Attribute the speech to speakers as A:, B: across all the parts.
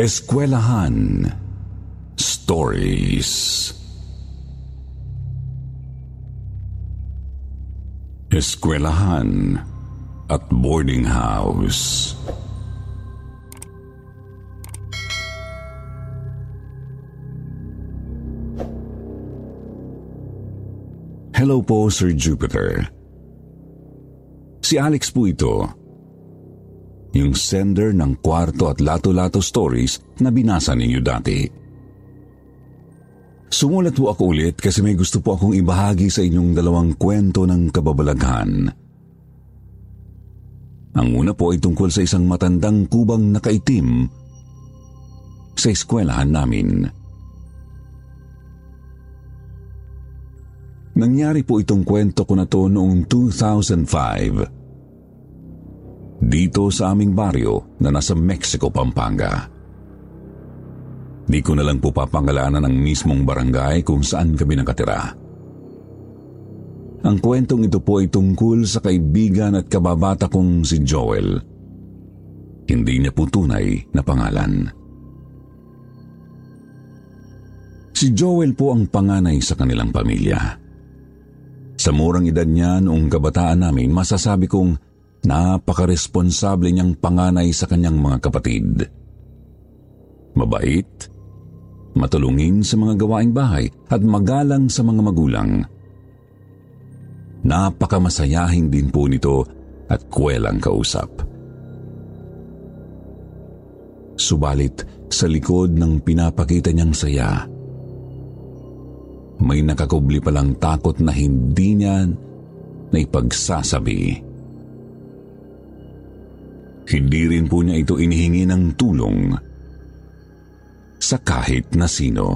A: Eskwelahan Stories Eskwelahan at boarding house. Hello po, Sir Jupiter. Si Alex po ito. Yung sender ng kwarto at lato-lato stories na binasa ninyo dati. Sumulat po ako ulit kasi may gusto po akong ibahagi sa inyong dalawang kwento ng kababalaghan. Ang una po ay tungkol sa isang matandang kubang nakaitim sa eskwelahan namin. Nangyari po itong kwento ko na to noong 2005. Dito sa aming baryo na nasa Mexico, Pampanga. Di ko na lang po papangalanan ang mismong barangay kung saan kami nakatira. Ang kwentong ito po ay tungkol sa kaibigan at kababata kong si Joel. Hindi niya po tunay na pangalan. Si Joel po ang panganay sa kanilang pamilya. Sa murang edad niya noong kabataan namin, masasabi kong napakaresponsable niyang panganay sa kanyang mga kapatid. Mabait, matulungin sa mga gawaing bahay at magalang sa mga magulang. Napakamasayahin din po nito at kwelang kausap. Subalit sa likod ng pinapakita niyang saya, may nakakubli palang takot na hindi niya na ipagsasabi. Hindi rin po niya ito inihingi ng tulong sa kahit na sino.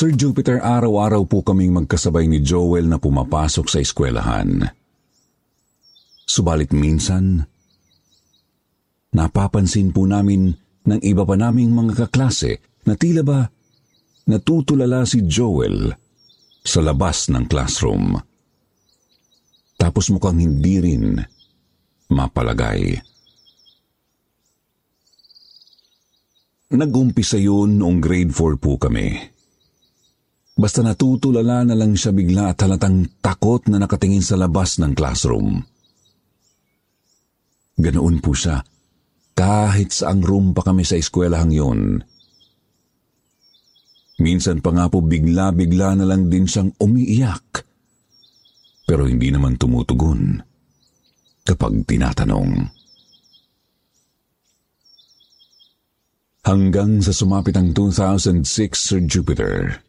A: Sir Jupiter, araw-araw po kaming magkasabay ni Joel na pumapasok sa eskwelahan. Subalit minsan, napapansin po namin ng iba pa naming mga kaklase na tila ba natutulala si Joel sa labas ng classroom. Tapos mukhang hindi rin mapalagay. Nag-umpisa yun noong grade 4 po kami. Basta natutulala na lang siya bigla at halatang takot na nakatingin sa labas ng classroom. Ganoon po siya, kahit sa ang room pa kami sa eskwelahang yun. Minsan pa nga po bigla-bigla na lang din siyang umiiyak. Pero hindi naman tumutugon kapag tinatanong. Hanggang sa sumapit ang 2006 Sir Jupiter.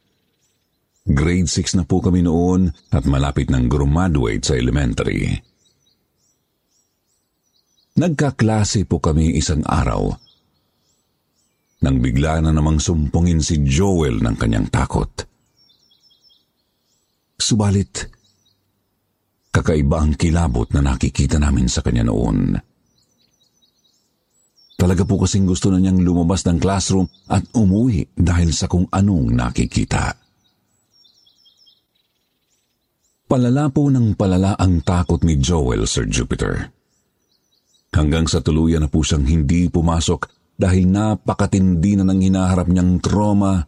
A: Grade 6 na po kami noon at malapit ng graduate sa elementary. Nagkaklase po kami isang araw. Nang bigla na namang sumpungin si Joel ng kanyang takot. Subalit, kakaiba ang kilabot na nakikita namin sa kanya noon. Talaga po kasing gusto na niyang lumabas ng classroom at umuwi dahil sa kung anong nakikita. Palala po ng palala ang takot ni Joel, Sir Jupiter. Hanggang sa tuluyan na po siyang hindi pumasok dahil napakatindi na nang hinaharap niyang trauma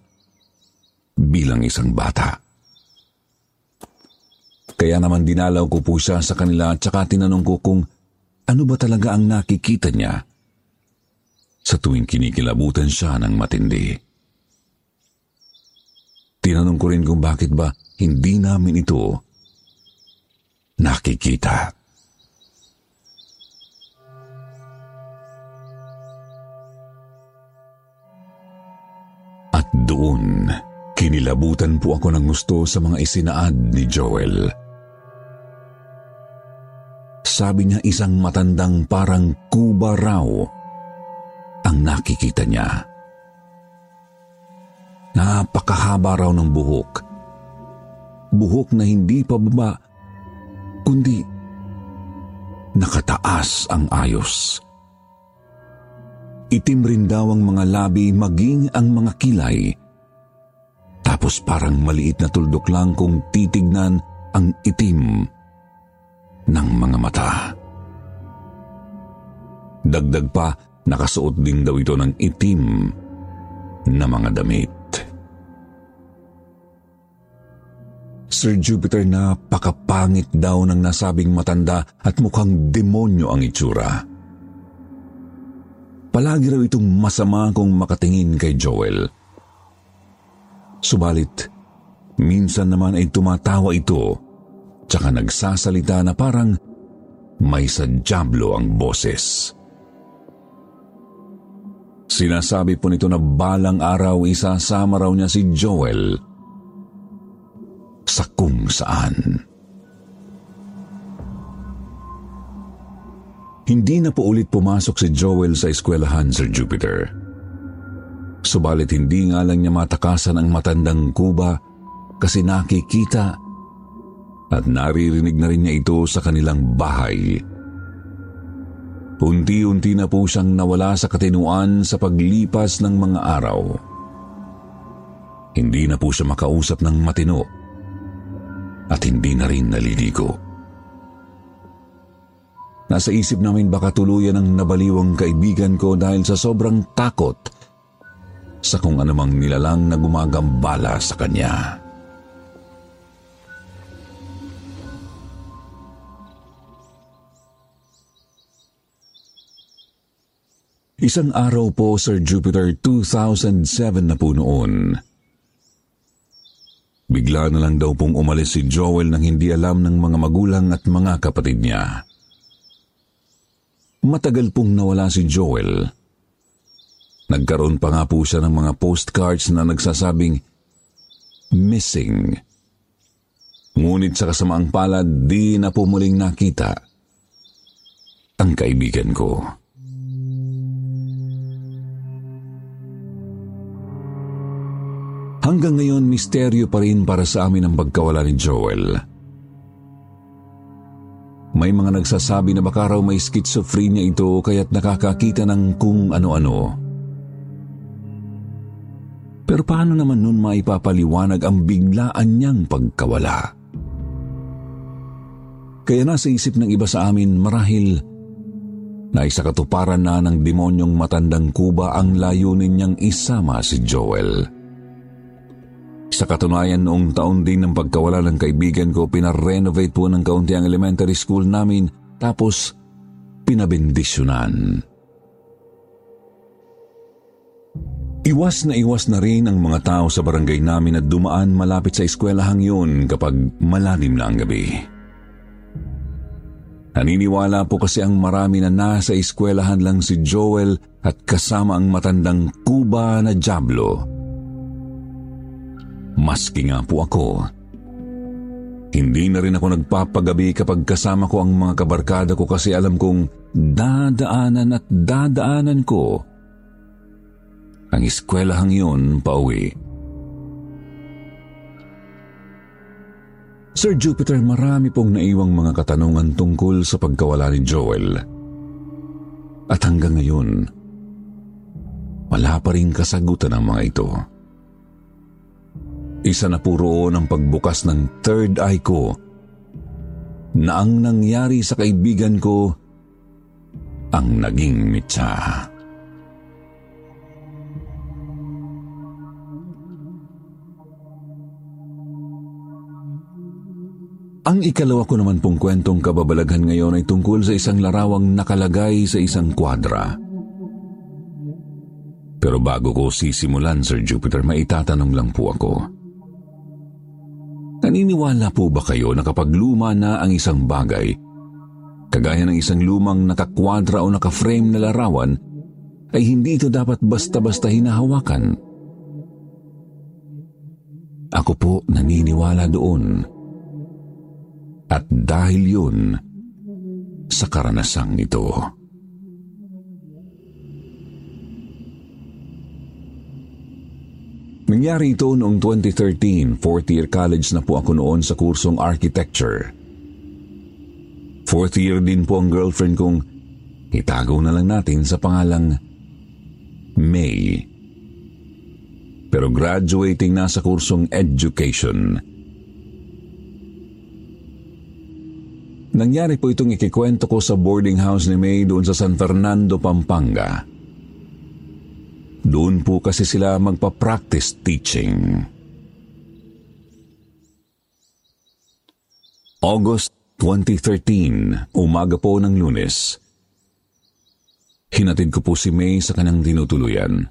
A: bilang isang bata. Kaya naman dinalaw ko po siya sa kanila at saka tinanong ko kung ano ba talaga ang nakikita niya sa tuwing kinikilabutan siya ng matindi. Tinanong ko rin kung bakit ba hindi namin ito nakikita. Doon, kinilabutan po ako ng gusto sa mga isinaad ni Joel. Sabi niya isang matandang parang kuba raw ang nakikita niya. Napakahaba raw ng buhok. Buhok na hindi pa baba, kundi nakataas ang ayos. Itim rin daw ang mga labi maging ang mga kilay. Tapos parang maliit na tuldok lang kung titignan ang itim ng mga mata. Dagdag pa, nakasuot din daw ito ng itim na mga damit. Sir Jupiter napakapangit daw ng nasabing matanda at mukhang demonyo ang itsura. Palagi raw itong masama kung makatingin kay Joel. Subalit, minsan naman ay tumatawa ito tsaka nagsasalita na parang may sadyablo ang boses. Sinasabi po nito na balang araw isasama raw niya si Joel sa kung saan. Hindi na po ulit pumasok si Joel sa eskwelahan, Sir Jupiter. Subalit hindi nga lang niya matakasan ang matandang kuba kasi nakikita at naririnig na rin niya ito sa kanilang bahay. Unti-unti na po siyang nawala sa katinuan sa paglipas ng mga araw. Hindi na po siya makausap ng matino at hindi na rin naliligo. Nasa isip namin baka tuluyan ang nabaliwang kaibigan ko dahil sa sobrang takot sa kung anumang nilalang na gumagambala sa kanya. Isang araw po, Sir Jupiter, 2007 na po noon. Bigla na lang daw pong umalis si Joel nang hindi alam ng mga magulang at mga kapatid niya. Matagal pong nawala si Joel. Nagkaroon pa nga po siya ng mga postcards na nagsasabing missing. Ngunit sa kasamaang palad, di na po muling nakita ang kaibigan ko. Hanggang ngayon, misteryo pa rin para sa amin ang pagkawala ni Joel. May mga nagsasabi na baka raw may schizophrenia ito kaya't nakakakita ng kung ano-ano. Pero paano naman nun maipapaliwanag ang biglaan niyang pagkawala? Kaya nasa isip ng iba sa amin marahil na isa katuparan na ng demonyong matandang kuba ang layunin niyang isama si Joel. Joel. Sa katunayan noong taon din ng pagkawala ng kaibigan ko, pinarenovate po ng kaunti ang elementary school namin tapos pinabendisyonan. Iwas na iwas na rin ang mga tao sa barangay namin at dumaan malapit sa eskwelahang yun kapag malalim na ang gabi. Naniniwala po kasi ang marami na nasa eskwelahan lang si Joel at kasama ang matandang kuba na Diablo Maski nga po ako. Hindi na rin ako nagpapagabi kapag kasama ko ang mga kabarkada ko kasi alam kong dadaanan at dadaanan ko ang eskwelahang yun pauwi. Sir Jupiter, marami pong naiwang mga katanungan tungkol sa pagkawala ni Joel. At hanggang ngayon, wala pa rin kasagutan ang mga ito. Isa na po roon ang pagbukas ng third eye ko na ang nangyari sa kaibigan ko ang naging mitsa. Ang ikalawa ko naman pong kwentong kababalaghan ngayon ay tungkol sa isang larawang nakalagay sa isang kwadra. Pero bago ko sisimulan, Sir Jupiter, maitatanong lang po ako. Naniniwala po ba kayo na kapag luma na ang isang bagay, kagaya ng isang lumang nakakwadra o nakaframe na larawan, ay hindi ito dapat basta-basta hinahawakan? Ako po naniniwala doon. At dahil yun, sa karanasang ito. Nangyari ito noong 2013, fourth year college na po ako noon sa kursong architecture. Fourth year din po ang girlfriend kong itago na lang natin sa pangalang May. Pero graduating na sa kursong education. Nangyari po itong ikikwento ko sa boarding house ni May doon sa San Fernando, Pampanga. Doon po kasi sila magpa-practice teaching. August 2013, umaga po ng lunes. Hinatid ko po si May sa kanyang tinutuluyan.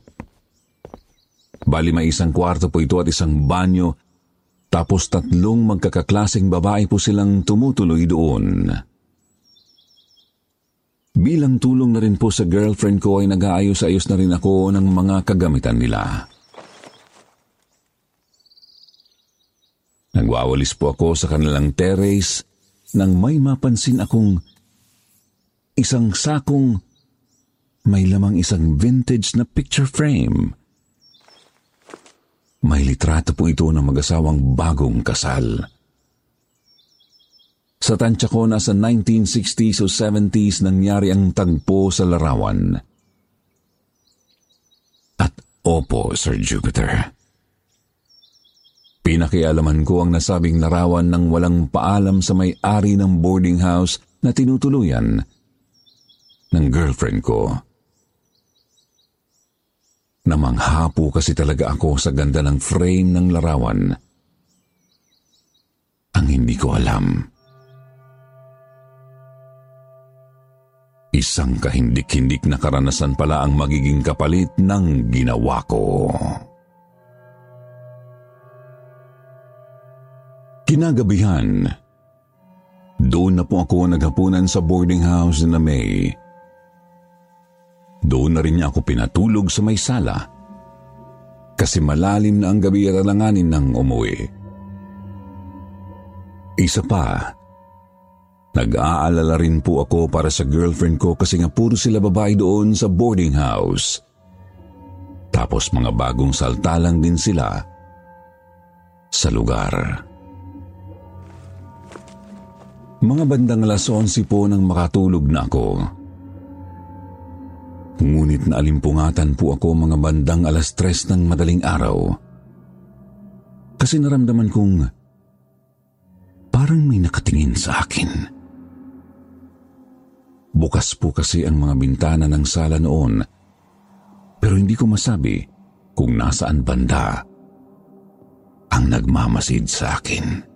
A: Bali may isang kwarto po ito at isang banyo, tapos tatlong magkakaklaseng babae po silang tumutuloy doon. Bilang tulong na rin po sa girlfriend ko ay nag-aayos-ayos na rin ako ng mga kagamitan nila. Nagwawalis po ako sa kanilang terrace nang may mapansin akong isang sakong may lamang isang vintage na picture frame. May litrato po ito ng mag-asawang bagong kasal. Sa tansya ko, nasa 1960s o 70s nangyari ang tagpo sa larawan. At opo, Sir Jupiter. Pinakialaman ko ang nasabing larawan ng walang paalam sa may-ari ng boarding house na tinutuluyan ng girlfriend ko. Namangha po kasi talaga ako sa ganda ng frame ng larawan. Ang hindi ko alam Isang kahindik-hindik na karanasan pala ang magiging kapalit ng ginawa ko. Kinagabihan, doon na po ako naghapunan sa boarding house na May. Doon na rin niya ako pinatulog sa may sala kasi malalim na ang gabi at alanganin ng umuwi. Isa pa, Nag-aalala rin po ako para sa girlfriend ko kasi nga puro sila babae doon sa boarding house. Tapos mga bagong salta lang din sila sa lugar. Mga bandang alas 11 po nang makatulog na ako. Ngunit naalimpungatan po ako mga bandang alas 3 ng madaling araw. Kasi naramdaman kong parang may nakatingin sa akin. Bukas po kasi ang mga bintana ng sala noon, pero hindi ko masabi kung nasaan banda ang nagmamasid sa akin.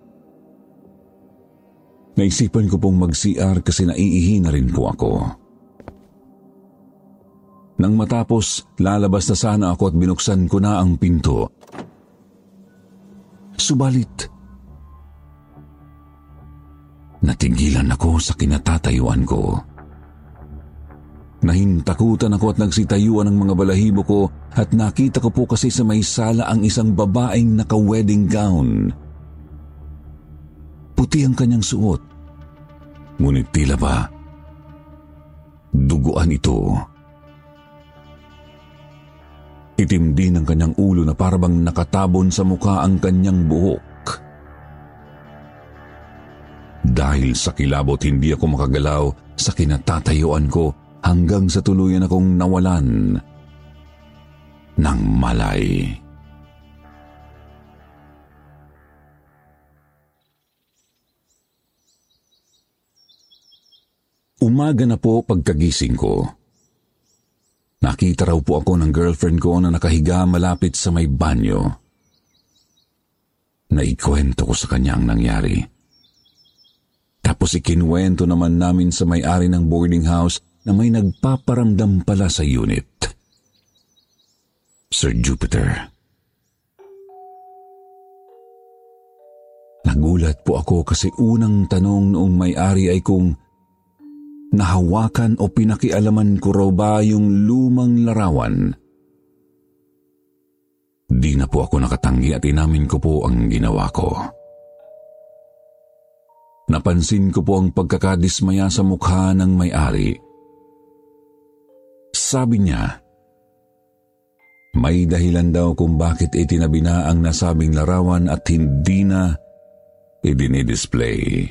A: Naisipan ko pong mag-CR kasi naiihi na rin po ako. Nang matapos, lalabas na sana ako at binuksan ko na ang pinto. Subalit, natigilan ako sa kinatatayuan ko. Nahintakutan ako at nagsitayuan ng mga balahibo ko at nakita ko po kasi sa may sala ang isang babaeng naka-wedding gown. Puti ang kanyang suot. Ngunit tila ba, duguan ito. Itim din ang kanyang ulo na parabang nakatabon sa mukha ang kanyang buhok. Dahil sa kilabot hindi ako makagalaw sa kinatatayuan ko hanggang sa tuluyan akong nawalan ng malay. Umaga na po pagkagising ko. Nakita raw po ako ng girlfriend ko na nakahiga malapit sa may banyo. Naikwento ko sa kanya ang nangyari. Tapos ikinuwento naman namin sa may-ari ng boarding house na may nagpaparamdam pala sa unit. Sir Jupiter. Nagulat po ako kasi unang tanong noong may-ari ay kung nahawakan o pinakialaman ko raw ba yung lumang larawan. Di na po ako nakatanggi at inamin ko po ang ginawa ko. Napansin ko po ang pagkakadismaya sa mukha ng may-ari. Sabi niya, may dahilan daw kung bakit itinabi na ang nasabing larawan at hindi na idinidisplay.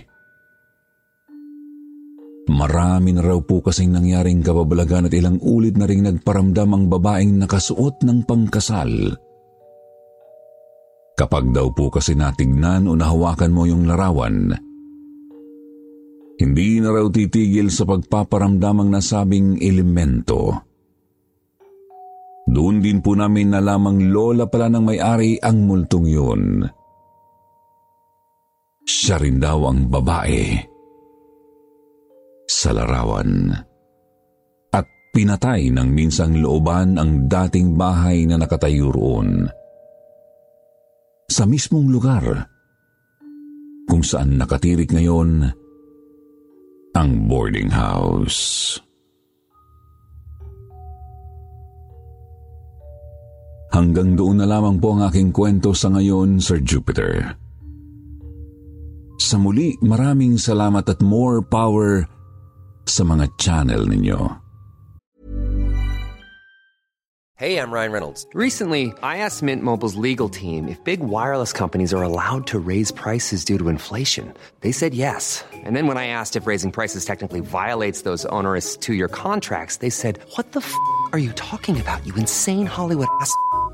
A: Marami na raw po kasing nangyaring kababalagan at ilang ulit na ring nagparamdam ang babaeng nakasuot ng pangkasal. Kapag daw po kasi natignan o nahawakan mo yung larawan, hindi na raw titigil sa pagpaparamdam ang nasabing elemento. Doon din po namin nalamang lola pala ng may-ari ang multong yun. Siya rin daw ang babae sa larawan. At pinatay ng minsang looban ang dating bahay na nakatayo roon. Sa mismong lugar kung saan nakatirik ngayon ang boarding house. Hanggang doon na lamang po ang aking kwento sa ngayon, Sir Jupiter. Sa muli, maraming salamat at more power sa mga channel ninyo.
B: Hey, I'm Ryan Reynolds. Recently, I asked Mint Mobile's legal team if big wireless companies are allowed to raise prices due to inflation. They said yes. And then when I asked if raising prices technically violates those onerous two year contracts, they said, What the f are you talking about, you insane Hollywood ass?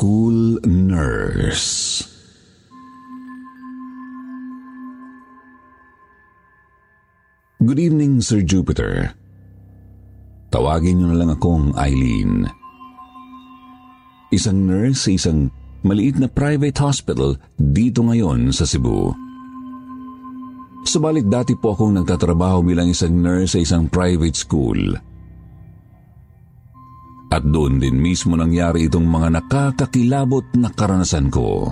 A: School Nurse Good evening, Sir Jupiter. Tawagin niyo na lang akong Eileen. Isang nurse sa isang maliit na private hospital dito ngayon sa Cebu. Subalit dati po akong nagtatrabaho bilang isang nurse sa isang private school. At doon din mismo nangyari itong mga nakakakilabot na karanasan ko.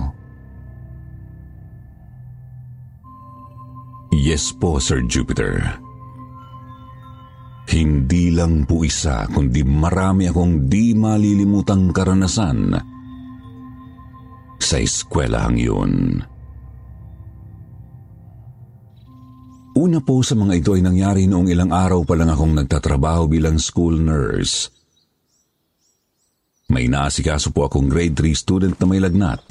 A: Yes po, Sir Jupiter. Hindi lang po isa, kundi marami akong di malilimutang karanasan sa eskwelahang yun. Una po sa mga ito ay nangyari noong ilang araw pa lang akong nagtatrabaho bilang school nurse. May naasikaso po akong grade 3 student na may lagnat.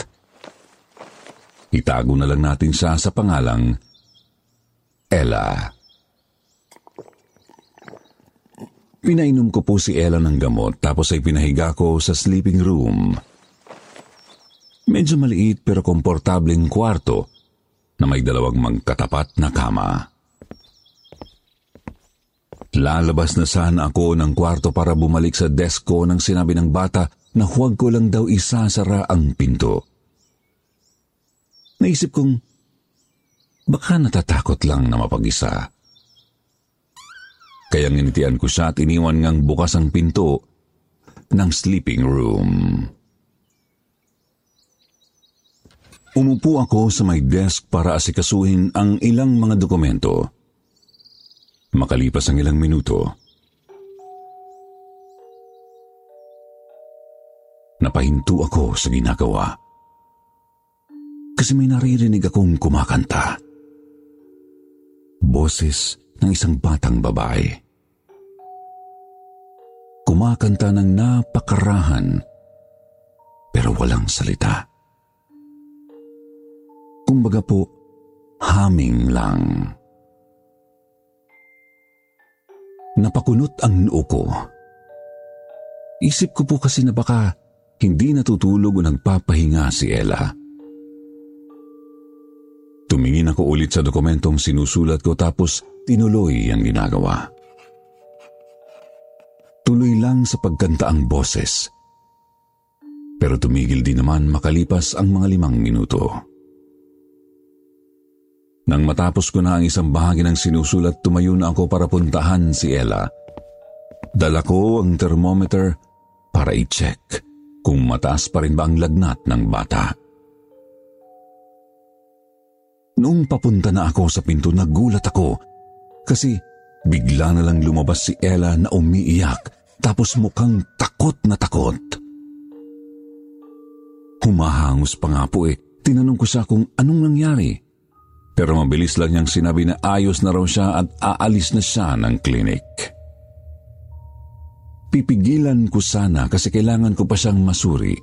A: Itago na lang natin siya sa pangalang Ella. Pinainom ko po si Ella ng gamot tapos ay pinahiga ko sa sleeping room. Medyo maliit pero komportableng kwarto na may dalawang magkatapat na kama. Lalabas na sana ako ng kwarto para bumalik sa desk ko nang sinabi ng bata na huwag ko lang daw isasara ang pinto. Naisip kong baka natatakot lang na mapag-isa. Kaya nginitian ko siya at iniwan ngang bukas ang pinto ng sleeping room. Umupo ako sa may desk para asikasuhin ang ilang mga dokumento. Makalipas ang ilang minuto, napahinto ako sa ginagawa. Kasi may naririnig akong kumakanta. Boses ng isang batang babae. Kumakanta ng napakarahan pero walang salita. Kumbaga po, haming lang. Napakunot ang noo ko. Isip ko po kasi na baka hindi natutulog o nagpapahinga si Ella. Tumingin ako ulit sa dokumentong sinusulat ko tapos tinuloy ang ginagawa. Tuloy lang sa pagkanta ang boses. Pero tumigil din naman makalipas ang mga limang minuto. Nang matapos ko na ang isang bahagi ng sinusulat, tumayo na ako para puntahan si Ella. Dala ko ang thermometer para i-check kung mataas pa rin ba ang lagnat ng bata. Noong papunta na ako sa pinto, nagulat ako kasi bigla na lang lumabas si Ella na umiiyak tapos mukhang takot na takot. Humahangos pa nga po eh. Tinanong ko siya kung anong nangyari. Pero mabilis lang niyang sinabi na ayos na raw siya at aalis na siya ng klinik. Pipigilan ko sana kasi kailangan ko pa siyang masuri.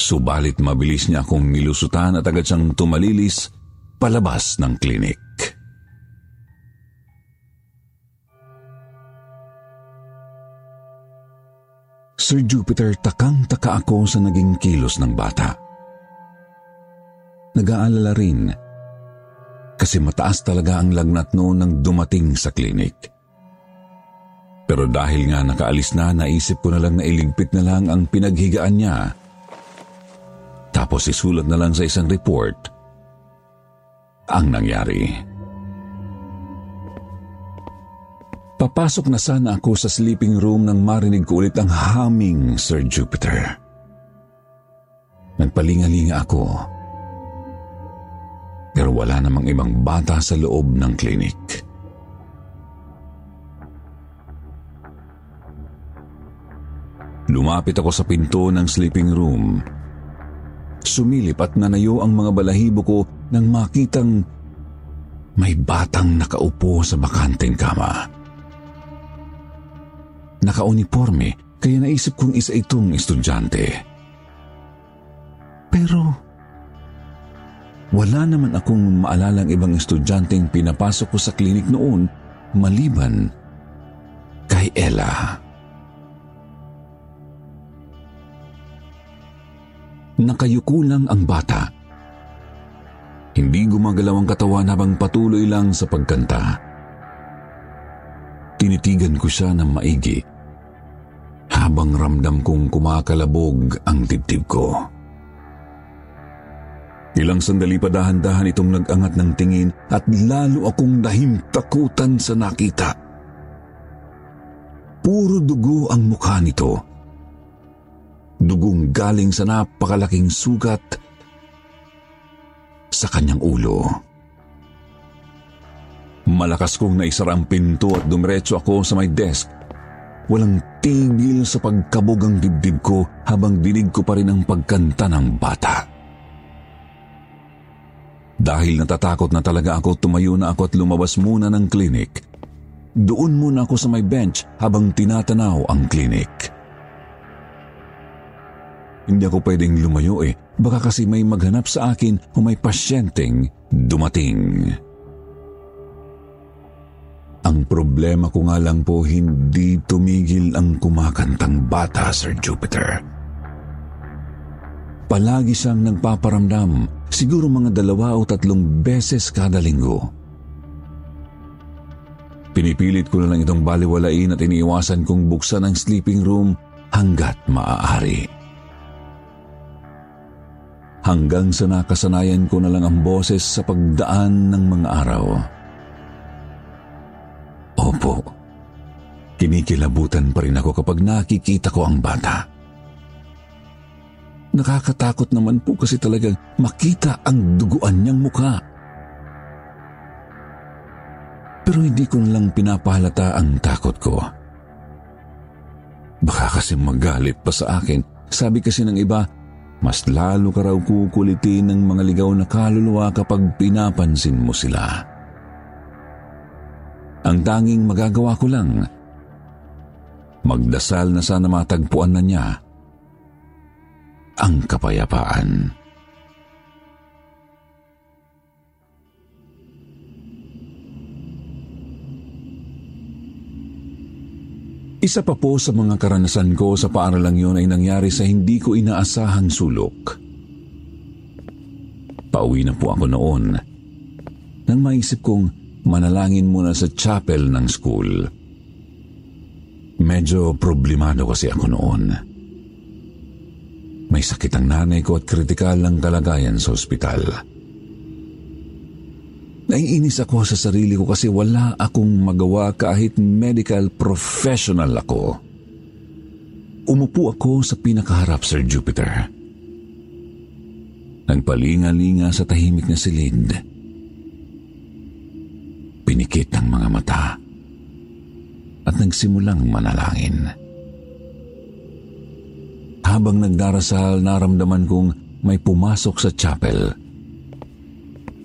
A: Subalit mabilis niya akong nilusutan at agad siyang tumalilis palabas ng klinik. Sir Jupiter, takang-taka ako sa naging kilos ng bata. Nag-aalala rin kasi mataas talaga ang lagnat noon nang dumating sa klinik. Pero dahil nga nakaalis na, naisip ko na lang na iligpit na lang ang pinaghigaan niya tapos isulat na lang sa isang report ang nangyari. Papasok na sana ako sa sleeping room nang marinig ko ulit ang humming, Sir Jupiter. Nagpalingalinga ako. Pero wala namang ibang bata sa loob ng klinik. Lumapit ako sa pinto ng sleeping room Sumilip at nanayo ang mga balahibo ko nang makitang may batang nakaupo sa bakanteng kama. Nakauniforme kaya naisip kong isa itong estudyante. Pero wala naman akong maalalang ibang estudyanteng pinapasok ko sa klinik noon maliban kay Ella. Nakayuko lang ang bata. Hindi gumagalaw ang katawan habang patuloy lang sa pagkanta. Tinitigan ko siya ng maigi habang ramdam kong kumakalabog ang dibdib ko. Ilang sandali pa dahan-dahan itong nag-angat ng tingin at lalo akong nahimtakutan sa nakita. Puro dugo ang mukha nito dugong galing sa napakalaking sugat sa kanyang ulo. Malakas kong naisara ang pinto at dumiretso ako sa may desk. Walang tigil sa pagkabog ang dibdib ko habang dinig ko pa rin ang pagkanta ng bata. Dahil natatakot na talaga ako, tumayo na ako at lumabas muna ng klinik. Doon muna ako sa may bench habang tinatanaw ang klinik. Hindi ako pwedeng lumayo eh. Baka kasi may maghanap sa akin o may pasyenteng dumating. Ang problema ko nga lang po hindi tumigil ang kumakantang bata, Sir Jupiter. Palagi siyang nagpaparamdam, siguro mga dalawa o tatlong beses kada linggo. Pinipilit ko na lang itong baliwalain at iniiwasan kong buksan ang sleeping room hanggat maaari hanggang sa nakasanayan ko na lang ang boses sa pagdaan ng mga araw. Opo, kinikilabutan pa rin ako kapag nakikita ko ang bata. Nakakatakot naman po kasi talagang makita ang duguan niyang mukha. Pero hindi ko lang pinapahalata ang takot ko. Baka kasi magalit pa sa akin. Sabi kasi ng iba, mas lalo ka raw kukulitin ng mga ligaw na kaluluwa kapag pinapansin mo sila. Ang tanging magagawa ko lang, magdasal na sana matagpuan na niya ang kapayapaan. Isa pa po sa mga karanasan ko sa paaralang yun ay nangyari sa hindi ko inaasahang sulok. Pauwi na po ako noon nang maisip kong manalangin muna sa chapel ng school. Medyo problemado kasi ako noon. May sakit ang nanay ko at kritikal ang kalagayan sa ospital. Naiinis ako sa sarili ko kasi wala akong magawa kahit medical professional ako. Umupo ako sa pinakaharap, Sir Jupiter. Nagpalinga-linga sa tahimik na silid. Pinikit ang mga mata at nagsimulang manalangin. Habang nagdarasal, naramdaman kong may pumasok sa chapel –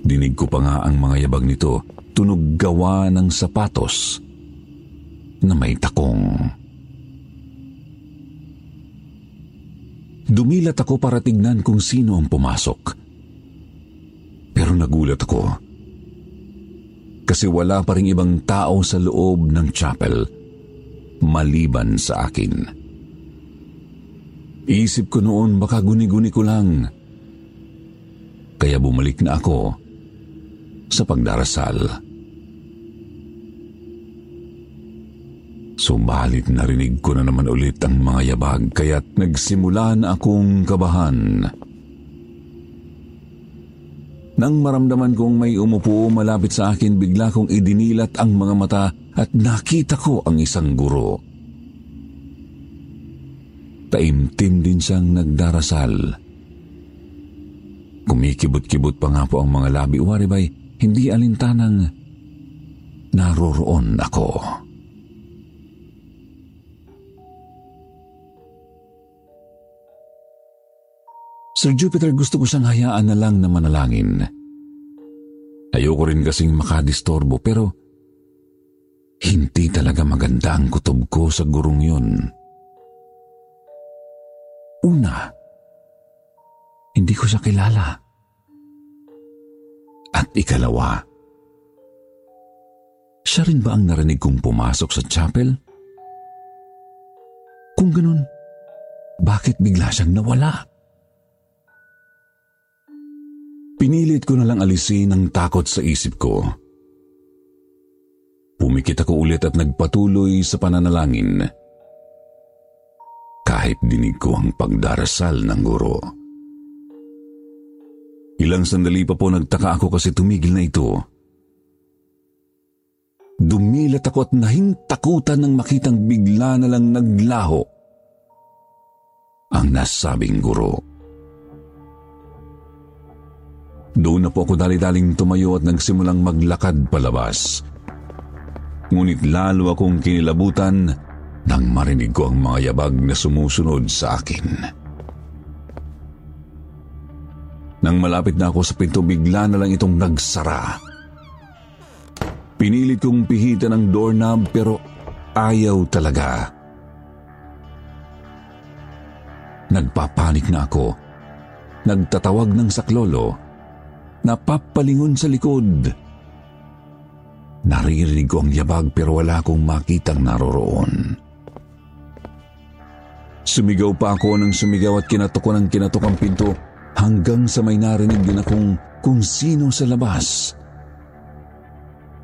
A: Dinig ko pa nga ang mga yabag nito, tunog gawa ng sapatos na may takong. Dumilat ako para tignan kung sino ang pumasok. Pero nagulat ako. Kasi wala pa rin ibang tao sa loob ng chapel maliban sa akin. Isip ko noon baka guni-guni ko lang. Kaya bumalik na ako sa pagdarasal. Subalit narinig ko na naman ulit ang mga yabag kaya't nagsimula na akong kabahan. Nang maramdaman kong may umupo malapit sa akin, bigla kong idinilat ang mga mata at nakita ko ang isang guro. Taimtim din siyang nagdarasal. Kumikibot-kibot pa nga po ang mga labi. Waribay, hindi alintanang naroroon ako. Sir Jupiter, gusto ko siyang hayaan na lang na manalangin. Ayoko rin kasing makadistorbo pero hindi talaga maganda ang kutob ko sa gurong yun. Una, hindi ko siya kilala. At ikalawa, siya rin ba ang narinig kong pumasok sa chapel? Kung ganun, bakit bigla siyang nawala? Pinilit ko na lang alisin ang takot sa isip ko. Pumikit ako ulit at nagpatuloy sa pananalangin. Kahit dinig ko ang pagdarasal ng guro. Ilang sandali pa po nagtaka ako kasi tumigil na ito. Dumilat ako at nahintakutan nang makitang bigla na lang naglaho ang nasabing guro. Doon na po ako dali-daling tumayo at nagsimulang maglakad palabas. Ngunit lalo akong kinilabutan nang marinig ko ang mga yabag na sumusunod sa akin. Nang malapit na ako sa pinto, bigla na lang itong nagsara. Pinilit kong pihitan ang doorknob pero ayaw talaga. Nagpapanik na ako. Nagtatawag ng saklolo. Napapalingon sa likod. Naririnig ko ang yabag pero wala akong makitang naroroon. Sumigaw pa ako ng sumigaw at kinatok ko ng kinatok ang pinto hanggang sa may narinig din akong kung sino sa labas.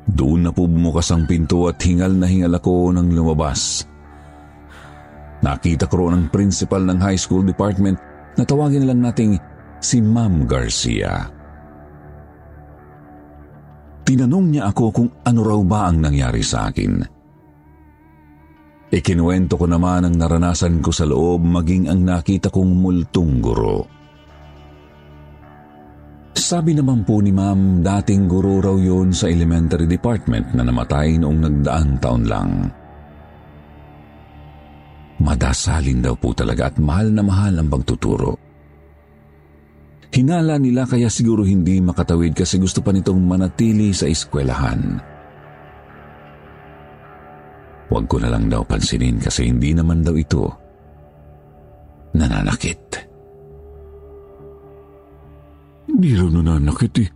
A: Doon na po bumukas ang pinto at hingal na hingal ako nang lumabas. Nakita ko ang principal ng high school department na tawagin lang nating si Ma'am Garcia. Tinanong niya ako kung ano raw ba ang nangyari sa akin. Ikinuwento ko naman ang naranasan ko sa loob maging ang nakita kong multong guro. Sabi naman po ni ma'am, dating guro raw yun sa elementary department na namatay noong nagdaang taon lang. Madasalin daw po talaga at mahal na mahal ang pagtuturo. Hinala nila kaya siguro hindi makatawid kasi gusto pa nitong manatili sa eskwelahan. Huwag ko na lang daw pansinin kasi hindi naman daw ito nananakit. Hindi raw nananakit eh.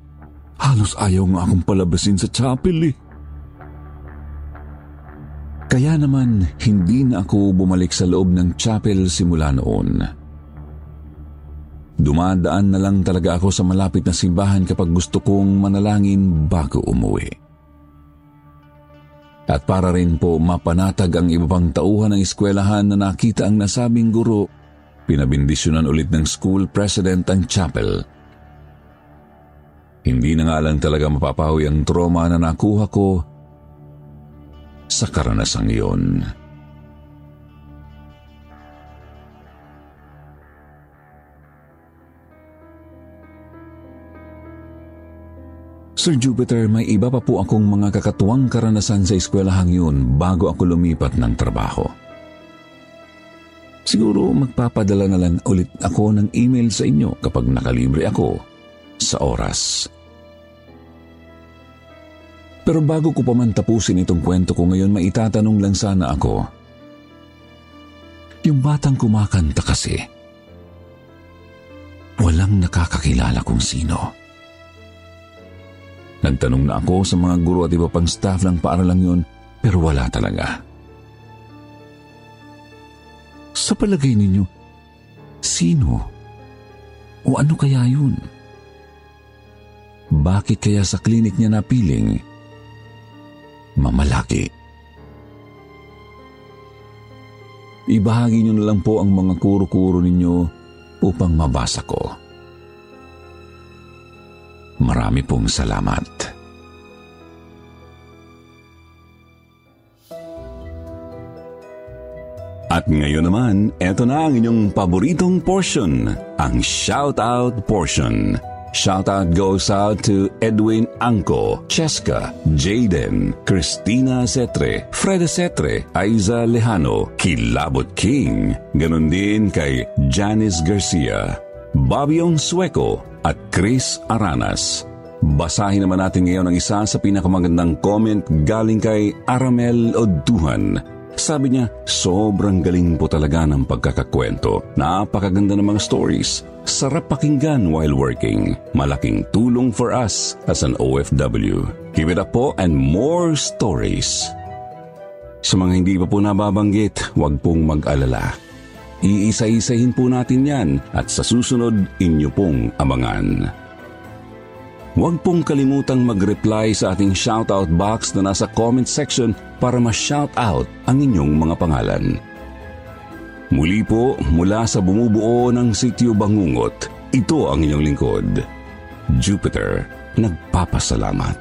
A: Halos ayaw nga akong palabasin sa chapel eh. Kaya naman, hindi na ako bumalik sa loob ng chapel simula noon. Dumadaan na lang talaga ako sa malapit na simbahan kapag gusto kong manalangin bago umuwi. At para rin po mapanatag ang iba pang tauhan ng eskwelahan na nakita ang nasabing guro, pinabindisyonan ulit ng school president ang chapel. Hindi na nga lang talaga mapapawi ang trauma na nakuha ko sa karanasang iyon. Sir Jupiter, may iba pa po akong mga kakatuwang karanasan sa eskwelahang yun bago ako lumipat ng trabaho. Siguro magpapadala na lang ulit ako ng email sa inyo kapag nakalibre ako sa oras. Pero bago ko pa man tapusin itong kwento ko ngayon, maitatanong lang sana ako. Yung batang kumakanta kasi, walang nakakakilala kung sino. Nagtanong na ako sa mga guro at iba pang staff ng paaralang yun, pero wala talaga. Sa palagay ninyo, sino? O ano kaya yun? Bakit kaya sa klinik niya napiling mamalaki. Ibahagi niyo na lang po ang mga kuro-kuro ninyo upang mabasa ko. Marami pong salamat. At ngayon naman, eto na ang inyong paboritong portion, ang shout-out portion. Shoutout goes out to Edwin Angco, Cheska, Jaden, Christina Setre, Freda Setre, Aiza Lejano, Kilabot King, ganon din kay Janice Garcia, Babiong Sueco at Chris Aranas. Basahin naman natin ngayon ang isa sa pinakamagandang comment galing kay Aramel Oduhan sabi niya, sobrang galing po talaga ng pagkakakwento. Napakaganda ng mga stories. Sarap pakinggan while working. Malaking tulong for us as an OFW. Keep it up po and more stories. Sa mga hindi pa po nababanggit, huwag pong mag-alala. Iisa-isahin po natin yan at sa susunod, inyo pong abangan. Huwag pong kalimutang mag-reply sa ating shoutout box na nasa comment section para ma-shoutout ang inyong mga pangalan. Muli po mula sa bumubuo ng sityo Bangungot, ito ang inyong lingkod. Jupiter, nagpapasalamat.